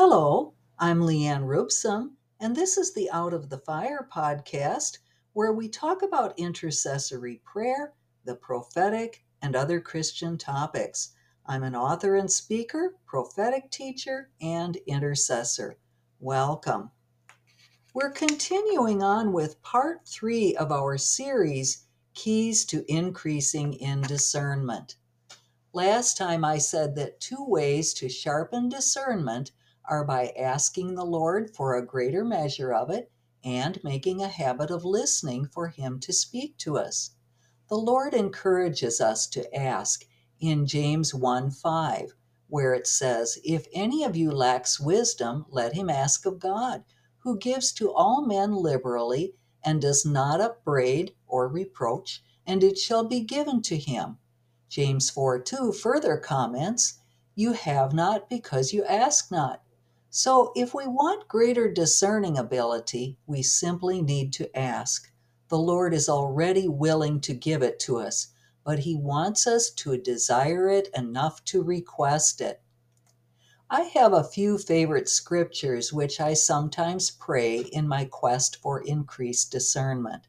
Hello, I'm Lee Ann Rubsam, and this is the Out of the Fire podcast, where we talk about intercessory prayer, the prophetic, and other Christian topics. I'm an author and speaker, prophetic teacher, and intercessor. Welcome. We're continuing on with part three of our series, Keys to Increasing in Discernment. Last time I said that two ways to sharpen discernment are by asking the Lord for a greater measure of it and making a habit of listening for Him to speak to us. The Lord encourages us to ask in James 1 5, where it says, If any of you lacks wisdom, let him ask of God, who gives to all men liberally and does not upbraid or reproach, and it shall be given to him. James 4 2 further comments, You have not because you ask not. So, if we want greater discerning ability, we simply need to ask. The Lord is already willing to give it to us, but He wants us to desire it enough to request it. I have a few favorite scriptures which I sometimes pray in my quest for increased discernment.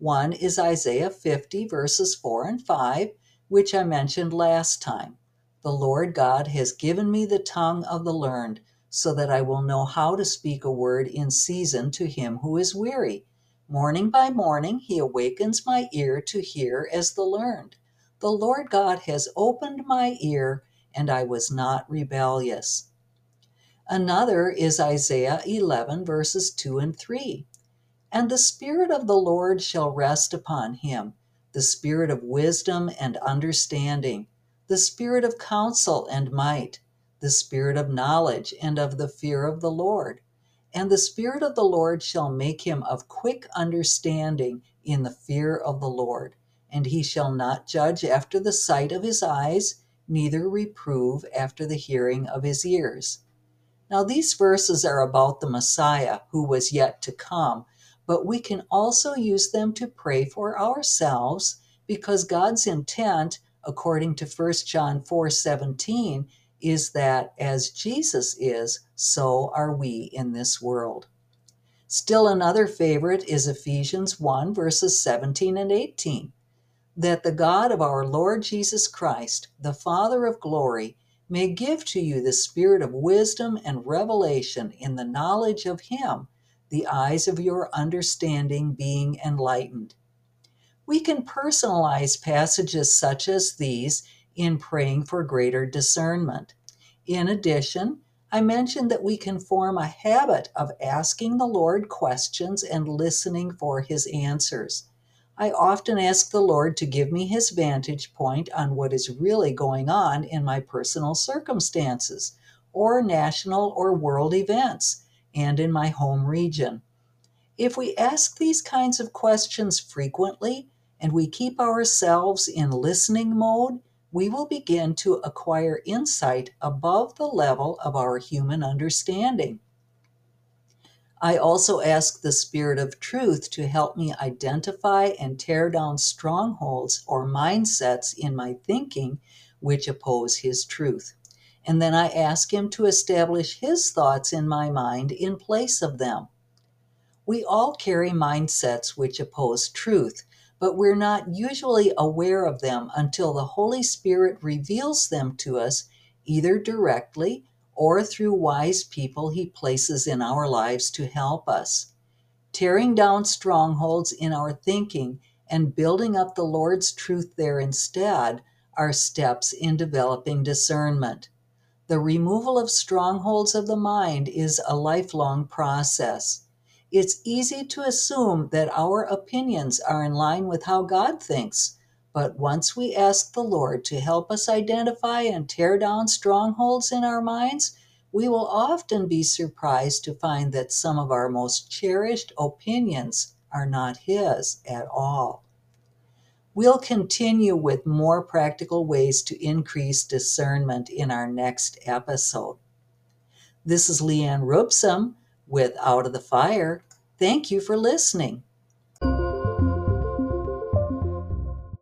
One is Isaiah 50, verses 4 and 5, which I mentioned last time. The Lord God has given me the tongue of the learned so that I will know how to speak a word in season to him who is weary. Morning by morning, he awakens my ear to hear as the learned. The Lord God has opened my ear, and I was not rebellious. Another is Isaiah 11, verses 2 and 3. And the Spirit of the Lord shall rest upon him, the Spirit of wisdom and understanding, the Spirit of counsel and might the spirit of knowledge and of the fear of the Lord. And the Spirit of the Lord shall make him of quick understanding in the fear of the Lord. And he shall not judge after the sight of his eyes, neither reprove after the hearing of his ears. Now, these verses are about the Messiah who was yet to come, but we can also use them to pray for ourselves because God's intent, according to 1 John 4 17, is that as Jesus is, so are we in this world. Still another favorite is Ephesians 1, verses 17 and 18 that the God of our Lord Jesus Christ, the Father of glory, may give to you the spirit of wisdom and revelation in the knowledge of Him, the eyes of your understanding being enlightened. We can personalize passages such as these in praying for greater discernment. In addition, I mentioned that we can form a habit of asking the Lord questions and listening for his answers. I often ask the Lord to give me his vantage point on what is really going on in my personal circumstances, or national or world events, and in my home region. If we ask these kinds of questions frequently and we keep ourselves in listening mode, we will begin to acquire insight above the level of our human understanding. I also ask the Spirit of Truth to help me identify and tear down strongholds or mindsets in my thinking which oppose His truth. And then I ask Him to establish His thoughts in my mind in place of them. We all carry mindsets which oppose truth, but we're not usually aware of them until the Holy Spirit reveals them to us either directly or through wise people he places in our lives to help us. Tearing down strongholds in our thinking and building up the Lord's truth there instead are steps in developing discernment. The removal of strongholds of the mind is a lifelong process it's easy to assume that our opinions are in line with how God thinks. But once we ask the Lord to help us identify and tear down strongholds in our minds, we will often be surprised to find that some of our most cherished opinions are not His at all. We'll continue with more practical ways to increase discernment in our next episode. This is Lee Ann Rubsam with Out of the Fire. Thank you for listening.